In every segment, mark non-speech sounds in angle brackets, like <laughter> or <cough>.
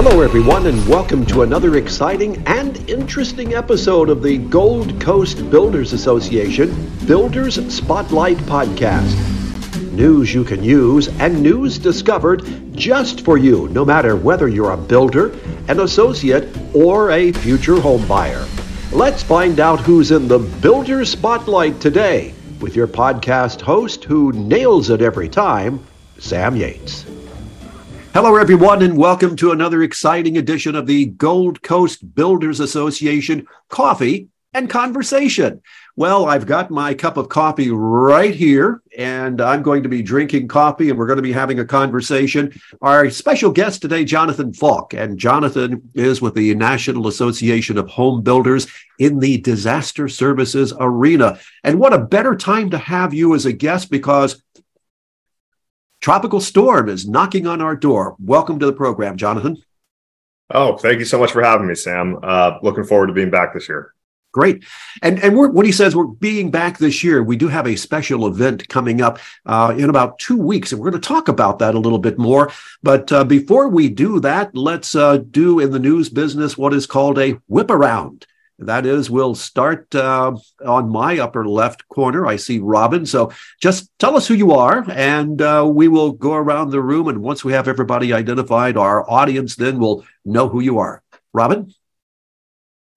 Hello, everyone, and welcome to another exciting and interesting episode of the Gold Coast Builders Association Builders Spotlight Podcast. News you can use and news discovered just for you, no matter whether you're a builder, an associate, or a future home buyer. Let's find out who's in the Builder Spotlight today with your podcast host who nails it every time, Sam Yates. Hello, everyone, and welcome to another exciting edition of the Gold Coast Builders Association Coffee and Conversation. Well, I've got my cup of coffee right here, and I'm going to be drinking coffee, and we're going to be having a conversation. Our special guest today, Jonathan Falk, and Jonathan is with the National Association of Home Builders in the disaster services arena. And what a better time to have you as a guest because tropical storm is knocking on our door. Welcome to the program, Jonathan. Oh, thank you so much for having me, Sam. Uh, looking forward to being back this year. Great. And and when he says we're being back this year, we do have a special event coming up uh, in about two weeks, and we're going to talk about that a little bit more. But uh, before we do that, let's uh, do in the news business what is called a whip around. That is, we'll start uh, on my upper left corner. I see Robin. So just tell us who you are, and uh, we will go around the room. And once we have everybody identified, our audience then will know who you are. Robin?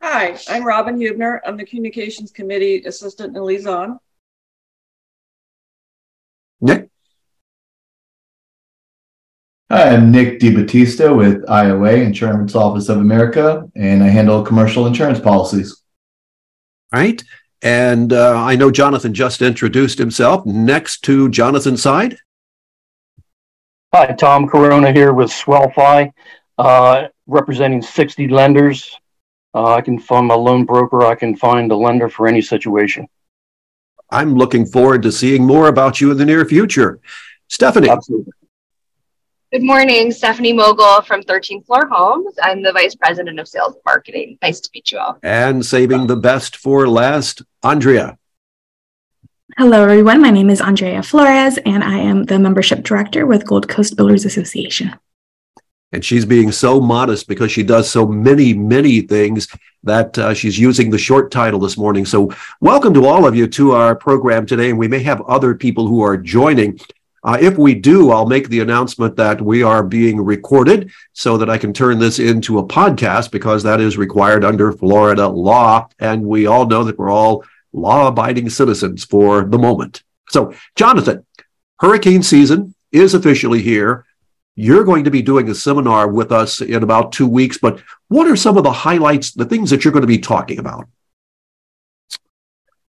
Hi, I'm Robin Hubner. I'm the Communications Committee Assistant and Liaison. Nick? Hi, I'm Nick DiBattista with IOA, Insurance Office of America, and I handle commercial insurance policies. Right. And uh, I know Jonathan just introduced himself. Next to Jonathan's side. Hi, Tom Corona here with Swellfi, uh, representing 60 lenders. Uh, I can find a loan broker. I can find a lender for any situation. I'm looking forward to seeing more about you in the near future. Stephanie. Absolutely. Good morning, Stephanie Mogul from 13th Floor Homes. I'm the Vice President of Sales and Marketing. Nice to meet you all. And saving the best for last, Andrea. Hello, everyone. My name is Andrea Flores, and I am the Membership Director with Gold Coast Builders Association. And she's being so modest because she does so many, many things that uh, she's using the short title this morning. So, welcome to all of you to our program today. And we may have other people who are joining. Uh, if we do, I'll make the announcement that we are being recorded so that I can turn this into a podcast because that is required under Florida law. And we all know that we're all law abiding citizens for the moment. So, Jonathan, hurricane season is officially here. You're going to be doing a seminar with us in about two weeks, but what are some of the highlights, the things that you're going to be talking about?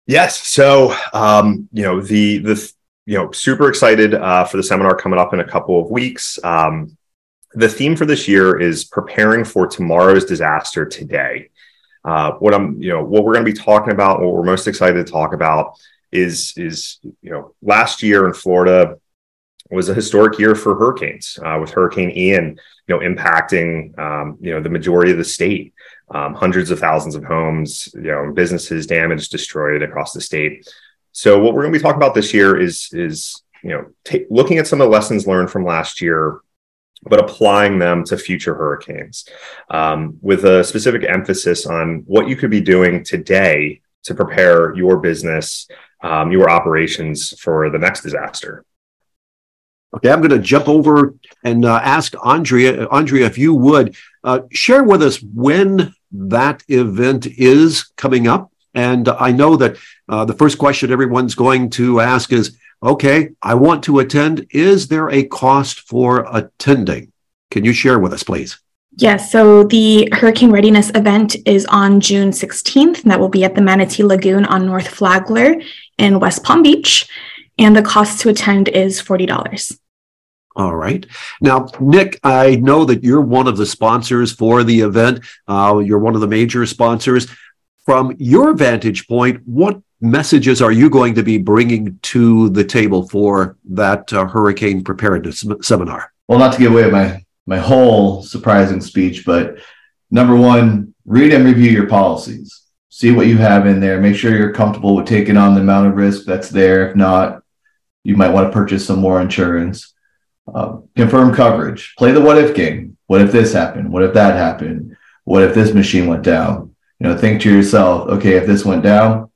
Yes. So, um, you know, the, the, you know, super excited uh, for the seminar coming up in a couple of weeks. Um, the theme for this year is preparing for tomorrow's disaster today. Uh, what I'm, you know, what we're going to be talking about, what we're most excited to talk about is, is, you know, last year in Florida was a historic year for hurricanes, uh, with Hurricane Ian, you know, impacting, um, you know, the majority of the state, um, hundreds of thousands of homes, you know, businesses damaged, destroyed across the state. So what we're going to be talking about this year is is you know t- looking at some of the lessons learned from last year, but applying them to future hurricanes, um, with a specific emphasis on what you could be doing today to prepare your business, um, your operations for the next disaster. Okay, I'm going to jump over and uh, ask Andrea. Andrea, if you would uh, share with us when that event is coming up and I know that uh, the first question everyone's going to ask is, okay, I want to attend. Is there a cost for attending? Can you share with us, please? Yes, so the Hurricane Readiness event is on June 16th, and that will be at the Manatee Lagoon on North Flagler in West Palm Beach. And the cost to attend is $40. All right. Now, Nick, I know that you're one of the sponsors for the event. Uh, you're one of the major sponsors from your vantage point, what messages are you going to be bringing to the table for that uh, hurricane preparedness seminar? Well, not to give away my my whole surprising speech, but number one, read and review your policies. See what you have in there. Make sure you're comfortable with taking on the amount of risk that's there. If not, you might want to purchase some more insurance. Uh, confirm coverage. Play the what if game What if this happened? What if that happened? What if this machine went down? You know, think to yourself, okay, if this went down,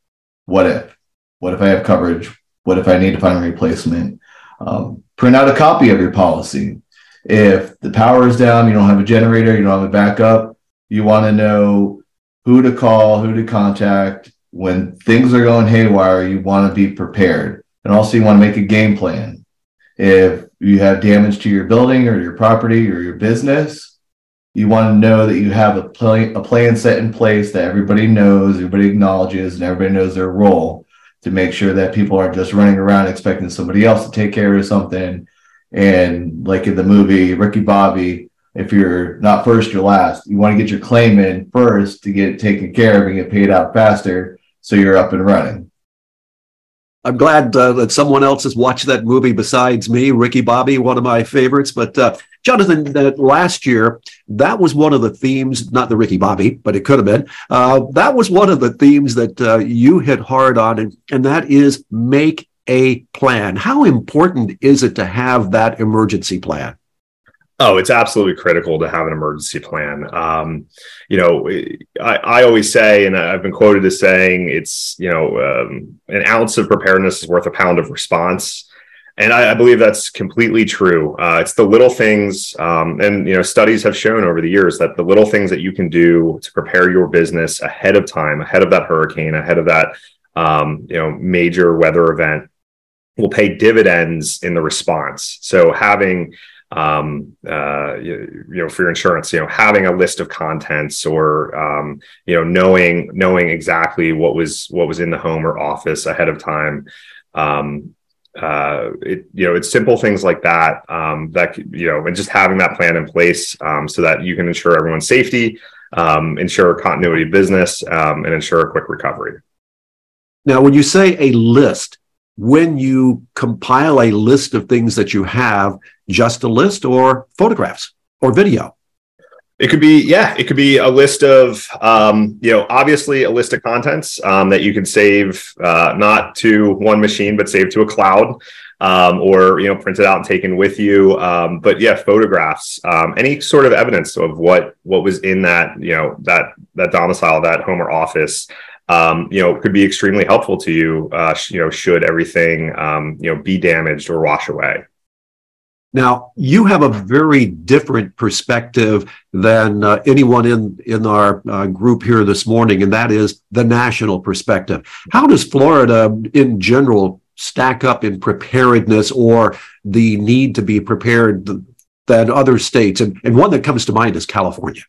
what if? What if I have coverage? What if I need to find a replacement? Um, print out a copy of your policy. If the power is down, you don't have a generator, you don't have a backup, you want to know who to call, who to contact. When things are going haywire, you want to be prepared. And also, you want to make a game plan. If you have damage to your building or your property or your business, you want to know that you have a, play, a plan set in place that everybody knows, everybody acknowledges, and everybody knows their role to make sure that people aren't just running around expecting somebody else to take care of something. And like in the movie Ricky Bobby, if you're not first, you're last. You want to get your claim in first to get it taken care of and get paid out faster so you're up and running. I'm glad uh, that someone else has watched that movie besides me, Ricky Bobby, one of my favorites. But uh, Jonathan, uh, last year, that was one of the themes, not the Ricky Bobby, but it could have been. Uh, that was one of the themes that uh, you hit hard on, and, and that is make a plan. How important is it to have that emergency plan? Oh, it's absolutely critical to have an emergency plan. Um, you know, I, I, always say, and I've been quoted as saying, it's you know, um, an ounce of preparedness is worth a pound of response, and I, I believe that's completely true. Uh, it's the little things, um, and you know, studies have shown over the years that the little things that you can do to prepare your business ahead of time, ahead of that hurricane, ahead of that um, you know major weather event, will pay dividends in the response. So having um, uh, you, you, know, for your insurance, you know, having a list of contents or, um, you know, knowing, knowing exactly what was, what was in the home or office ahead of time. Um, uh, it, you know, it's simple things like that, um, that, you know, and just having that plan in place, um, so that you can ensure everyone's safety, um, ensure continuity of business, um, and ensure a quick recovery. Now, when you say a list, when you compile a list of things that you have, just a list or photographs or video? It could be, yeah, it could be a list of, um, you know, obviously a list of contents um, that you can save uh, not to one machine, but save to a cloud. Um, or you know print it out and taken with you um, but yeah photographs um, any sort of evidence of what what was in that you know that that domicile that home or office um, you know, could be extremely helpful to you, uh, you know, should everything, you know, be damaged or wash away. Now, you have a very different perspective than uh, anyone in, in our uh, group here this morning, and that is the national perspective. How does Florida in general stack up in preparedness or the need to be prepared than other states? And, and one that comes to mind is California.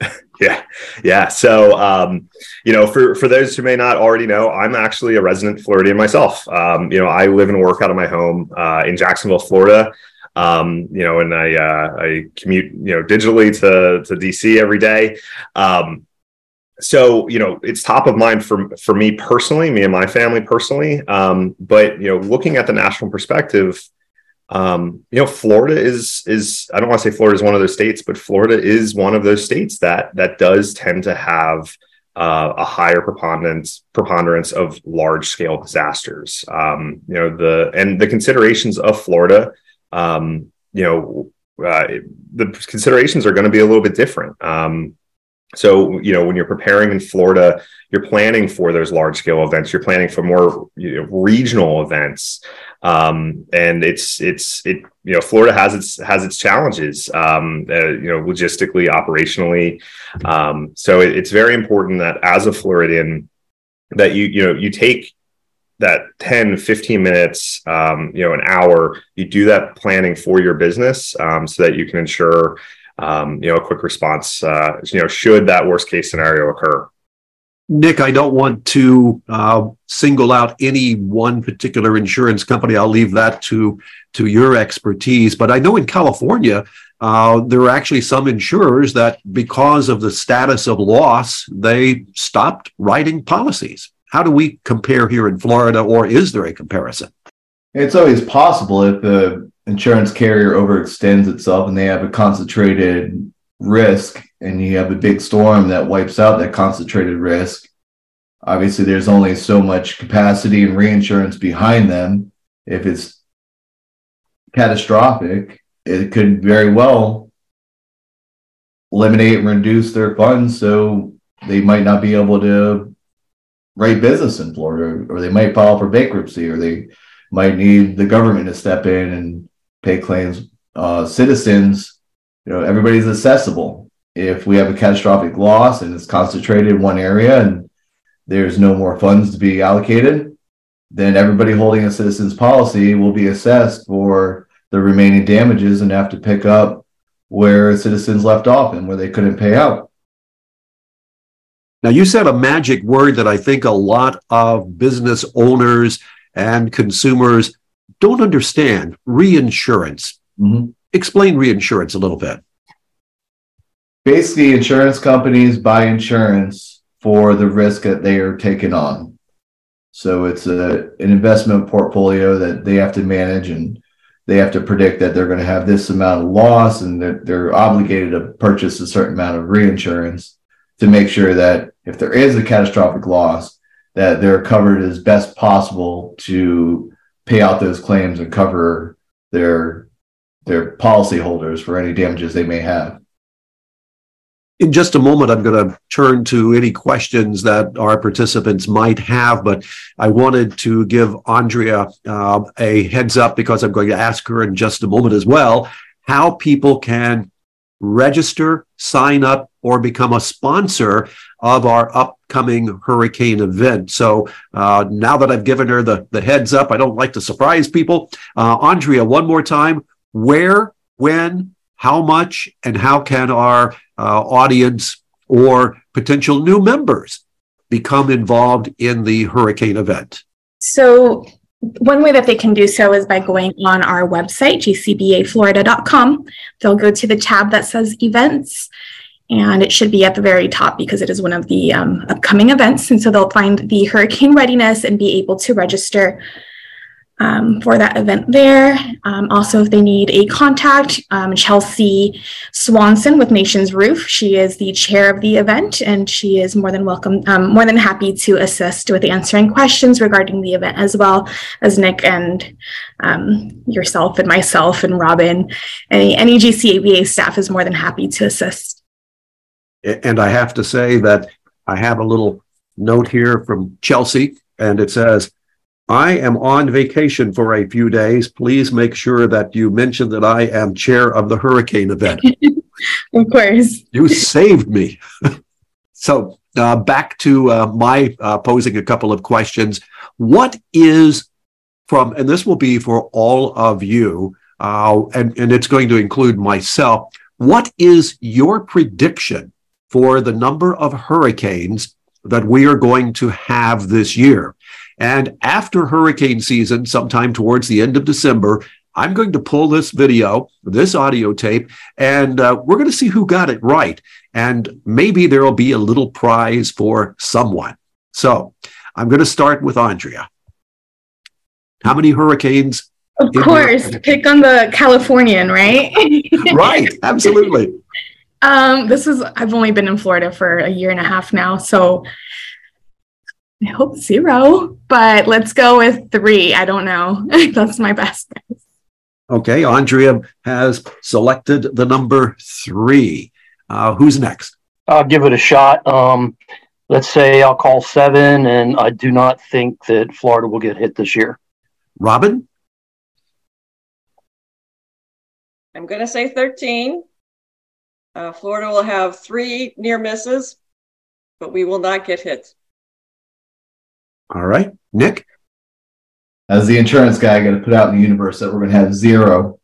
<laughs> Yeah, yeah. So, um, you know, for for those who may not already know, I'm actually a resident Floridian myself. Um, you know, I live and work out of my home uh, in Jacksonville, Florida. Um, you know, and I uh, I commute you know digitally to to DC every day. Um, so you know, it's top of mind for for me personally, me and my family personally. Um, but you know, looking at the national perspective, um, you know, Florida is is I don't want to say Florida is one of those states, but Florida is one of those states that that does tend to have uh, a higher preponderance preponderance of large scale disasters. Um, you know, the and the considerations of Florida, um, you know, uh, the considerations are going to be a little bit different. Um, so, you know, when you're preparing in Florida, you're planning for those large scale events. You're planning for more you know, regional events, um, and it's it's it. You know, Florida has its has its challenges. Um, uh, you know, logistically, operationally. Um, so it, it's very important that as a Floridian, that you you know you take that 10 15 minutes um, you know an hour you do that planning for your business um, so that you can ensure um, you know, a quick response, uh, you know, should that worst case scenario occur. Nick, I don't want to uh, single out any one particular insurance company. I'll leave that to to your expertise. But I know in California, uh, there are actually some insurers that, because of the status of loss, they stopped writing policies. How do we compare here in Florida, or is there a comparison? It's always possible if the insurance carrier overextends itself and they have a concentrated risk and you have a big storm that wipes out that concentrated risk obviously there's only so much capacity and reinsurance behind them if it's catastrophic it could very well eliminate and reduce their funds so they might not be able to write business in Florida, or they might file for bankruptcy, or they might need the government to step in and pay claims. Uh, citizens, you know, everybody's accessible. If we have a catastrophic loss and it's concentrated in one area and there's no more funds to be allocated, then everybody holding a citizen's policy will be assessed for the remaining damages and have to pick up where citizens left off and where they couldn't pay out. Now, you said a magic word that I think a lot of business owners and consumers don't understand reinsurance. Mm-hmm. Explain reinsurance a little bit. Basically, insurance companies buy insurance for the risk that they are taking on. So it's a, an investment portfolio that they have to manage and they have to predict that they're going to have this amount of loss and that they're obligated to purchase a certain amount of reinsurance to make sure that if there is a catastrophic loss, that they're covered as best possible to pay out those claims and cover their their policyholders for any damages they may have. In just a moment, I'm going to turn to any questions that our participants might have, but I wanted to give Andrea uh, a heads up because I'm going to ask her in just a moment as well how people can register, sign up, or become a sponsor of our upcoming hurricane event. So uh, now that I've given her the, the heads up, I don't like to surprise people. Uh, Andrea, one more time where, when, how much, and how can our uh, audience or potential new members become involved in the hurricane event? So, one way that they can do so is by going on our website, gcbaflorida.com. They'll go to the tab that says events, and it should be at the very top because it is one of the um, upcoming events. And so they'll find the hurricane readiness and be able to register um, for that event there. Um, also, if they need a contact, um, Chelsea Swanson with Nations Roof. She is the chair of the event, and she is more than welcome, um, more than happy to assist with answering questions regarding the event, as well as Nick and um, yourself and myself and Robin. Any, any GCABA staff is more than happy to assist. And I have to say that I have a little note here from Chelsea, and it says, I am on vacation for a few days. Please make sure that you mention that I am chair of the hurricane event. <laughs> of course. You saved me. <laughs> so, uh, back to uh, my uh, posing a couple of questions. What is from, and this will be for all of you, uh, and, and it's going to include myself. What is your prediction for the number of hurricanes that we are going to have this year? And after hurricane season, sometime towards the end of December, I'm going to pull this video, this audio tape, and uh, we're going to see who got it right. And maybe there will be a little prize for someone. So I'm going to start with Andrea. How many hurricanes? Of course, pick on the Californian, right? right, absolutely. Um, this is I've only been in Florida for a year and a half now, so I hope zero, but let's go with three. I don't know. <laughs> That's my best guess. Okay, Andrea has selected the number three. Uh, who's next? I'll give it a shot. Um, let's say I'll call seven, and I do not think that Florida will get hit this year. Robin? I'm going to say 13. Uh, Florida will have three near misses, but we will not get hit. All right. Nick? As the insurance guy, I got to put out in the universe that we're going to have zero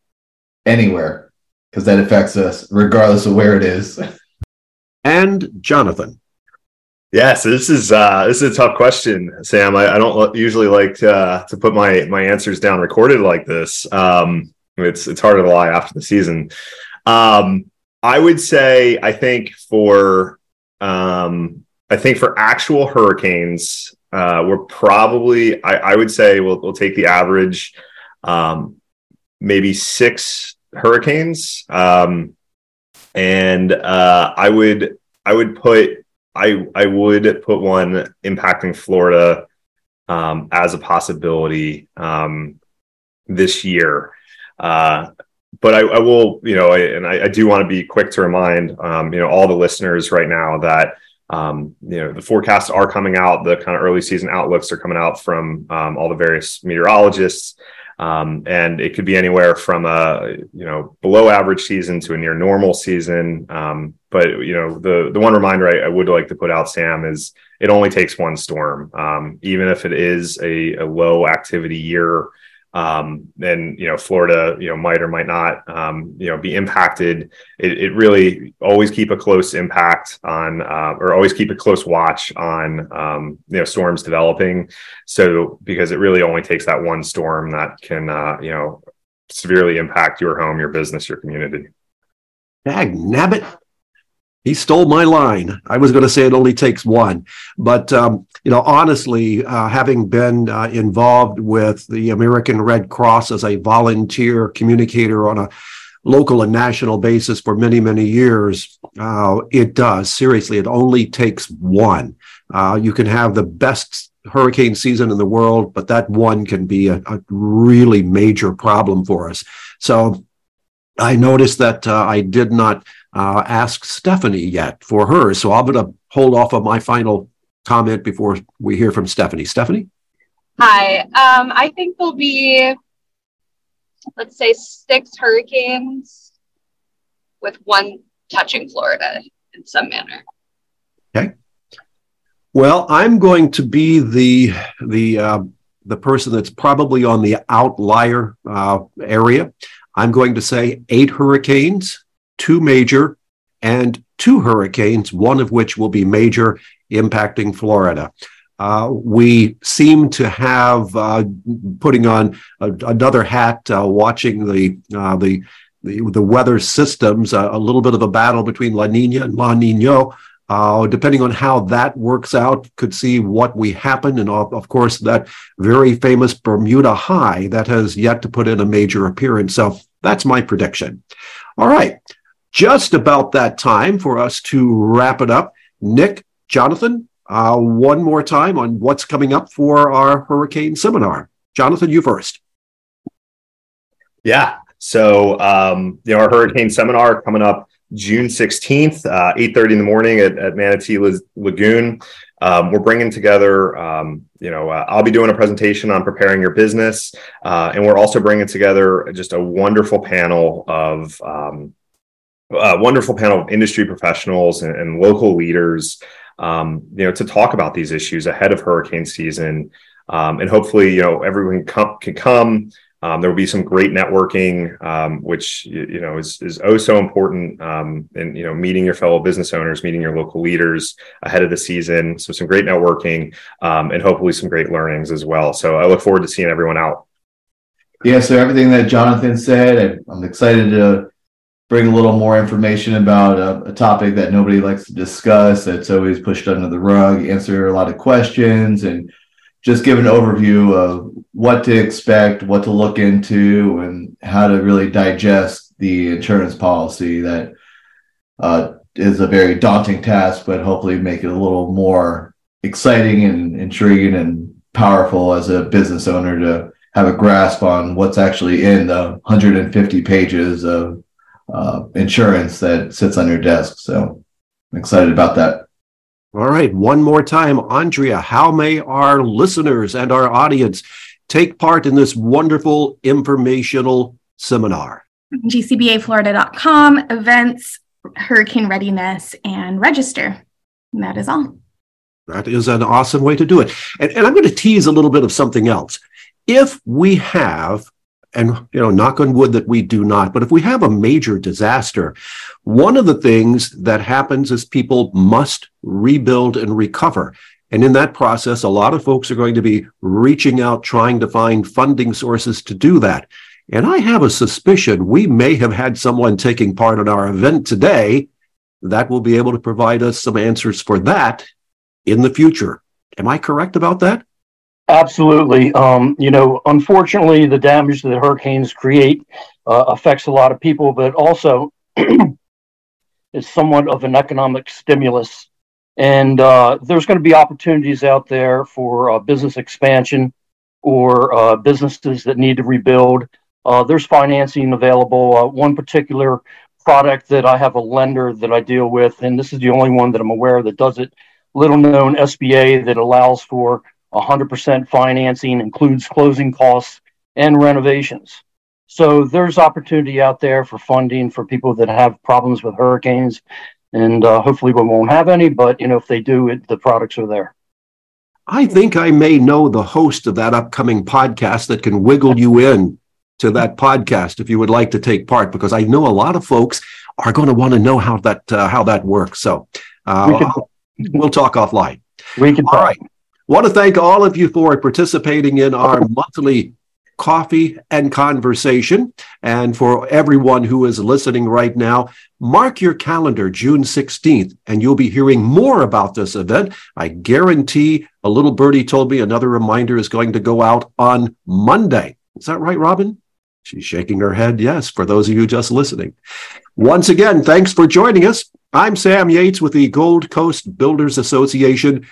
anywhere because that affects us regardless of where it is. <laughs> And Jonathan. Yes, this is uh, this is a tough question, Sam. I, I don't usually like to, uh, to put my my answers down recorded like this. Um, it's it's harder to lie after the season. Um, I would say I think for um, I think for actual hurricanes, uh, we're probably, I, I, would say, we'll, we'll take the average, um, maybe six hurricanes, um, and uh, I would, I would put, I, I would put one impacting Florida um, as a possibility um, this year. Uh, but I, I, will, you know, I, and I, I, do want to be quick to remind, um, you know, all the listeners right now that, um, you know, the forecasts are coming out. The kind of early season outlooks are coming out from um, all the various meteorologists. Um, and it could be anywhere from a you know below average season to a near normal season. Um, but you know the the one reminder I, would like to put out, Sam, is it only takes one storm, um, even if it is a, a low activity year um, and you know Florida, you know might or might not, um, you know, be impacted. It, it, really always keep a close impact on, uh, or always keep a close watch on, um, you know, storms developing. So because it really only takes that one storm that can, uh, you know, severely impact your home, your business, your community. Dag nabbit. He stole my line. I was going to say it only takes one, but um, you know, honestly, uh, having been uh, involved with the American Red Cross as a volunteer communicator on a local and national basis for many, many years, uh, it does seriously. It only takes one. Uh, you can have the best hurricane season in the world, but that one can be a, a really major problem for us. So I noticed that uh, I did not uh, ask Stephanie yet for hers. So I'm going to hold off on my final comment before we hear from Stephanie. Stephanie? Hi. Um, I think there'll be, let's say, six hurricanes with one touching Florida in some manner. Okay. Well, I'm going to be the the uh, the person that's probably on the outlier uh, area. I'm going to say eight hurricanes two major and two hurricanes, one of which will be major, impacting Florida. Uh, we seem to have uh, putting on a, another hat, uh, watching the, uh, the the the weather systems, a little bit of a battle between La Nina and La Nino. Uh, depending on how that works out, could see what we happen, and of, of course that very famous Bermuda High that has yet to put in a major appearance. So that's my prediction. All right just about that time for us to wrap it up. Nick, Jonathan, uh, one more time on what's coming up for our hurricane seminar. Jonathan, you first. Yeah. So, um, you know, our hurricane seminar coming up June 16th, uh, 8.30 in the morning at, at Manatee Lagoon. Um, we're bringing together, um, you know, uh, I'll be doing a presentation on preparing your business. Uh, and we're also bringing together just a wonderful panel of, um, a wonderful panel of industry professionals and, and local leaders, um, you know, to talk about these issues ahead of hurricane season. Um, and hopefully, you know, everyone come, can come. Um, there will be some great networking, um, which you know is is oh so important. Um, and you know, meeting your fellow business owners, meeting your local leaders ahead of the season. So some great networking, um, and hopefully some great learnings as well. So I look forward to seeing everyone out. Yeah. So everything that Jonathan said, I'm excited to bring a little more information about a, a, topic that nobody likes to discuss that's always pushed under the rug answer a lot of questions and just give an overview of what to expect what to look into and how to really digest the insurance policy that uh, is a very daunting task but hopefully make it a little more exciting and intriguing and powerful as a business owner to have a grasp on what's actually in the 150 pages of uh, insurance that sits on your desk. So I'm excited about that. All right. One more time, Andrea, how may our listeners and our audience take part in this wonderful informational seminar? GCBAFlorida.com, events, hurricane readiness, and register. And that is all. That is an awesome way to do it. And, and I'm going to tease a little bit of something else. If we have and you know knock on wood that we do not but if we have a major disaster one of the things that happens is people must rebuild and recover. And in that process a lot of folks are going to be reaching out trying to find funding sources to do that. And i have a suspicion we may have had someone taking part in our event today that will be able to provide us some answers for that in the future. Am i correct about that Absolutely. Um, you know, unfortunately, the damage that hurricanes create uh, affects a lot of people, but also <clears throat> is somewhat of an economic stimulus. And uh, there's going to be opportunities out there for uh, business expansion or uh, businesses that need to rebuild. uh, there's financing available. Uh, one particular product that I have a lender that I deal with, and this is the only one that I'm aware that does it. Little known SBA that allows for 100% financing, includes closing costs and renovations. So there's opportunity out there for funding for people that have problems with hurricanes, and uh, hopefully we won't have any. But you know, if they do, it, the products are there. I think I may know the host of that upcoming podcast that can wiggle you in to that podcast if you would like to take part, because I know a lot of folks are going to want to know how that uh, how that works. So uh, we can, we'll talk offline. We can. All talk. right. Want to thank all of you for participating in our <laughs> monthly coffee and conversation. And for everyone who is listening right now, mark your calendar June 16th, and you'll be hearing more about this event. I guarantee a little birdie told me another reminder is going to go out on Monday. Is that right, Robin? She's shaking her head. Yes, for those of you just listening. Once again, thanks for joining us. I'm Sam Yates with the Gold Coast Builders Association.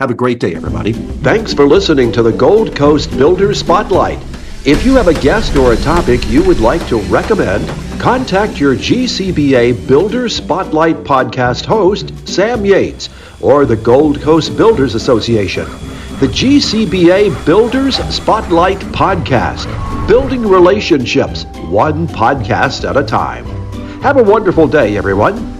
Have a great day, everybody. Thanks for listening to the Gold Coast Builders Spotlight. If you have a guest or a topic you would like to recommend, contact your GCBA Builders Spotlight podcast host, Sam Yates, or the Gold Coast Builders Association the GCBA Builders Spotlight Podcast, building relationships one podcast at a time. Have a wonderful day, everyone.